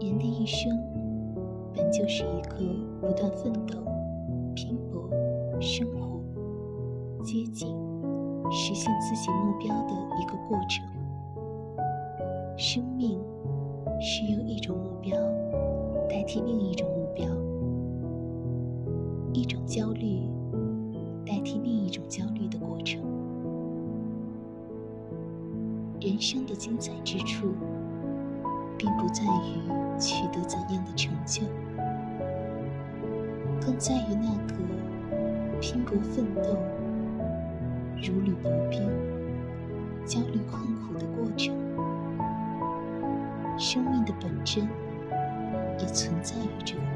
人的一生，本就是一个不断奋斗、拼搏、生活、接近、实现自己目标的一个过程。生命是用一种目标代替另一种目标，一种焦虑代替另一种焦虑的过程。人生的精彩之处，并不在于取得怎样的成就，更在于那个拼搏奋斗、如履薄冰、焦虑困苦的过程。生命的本真，也存在于这个。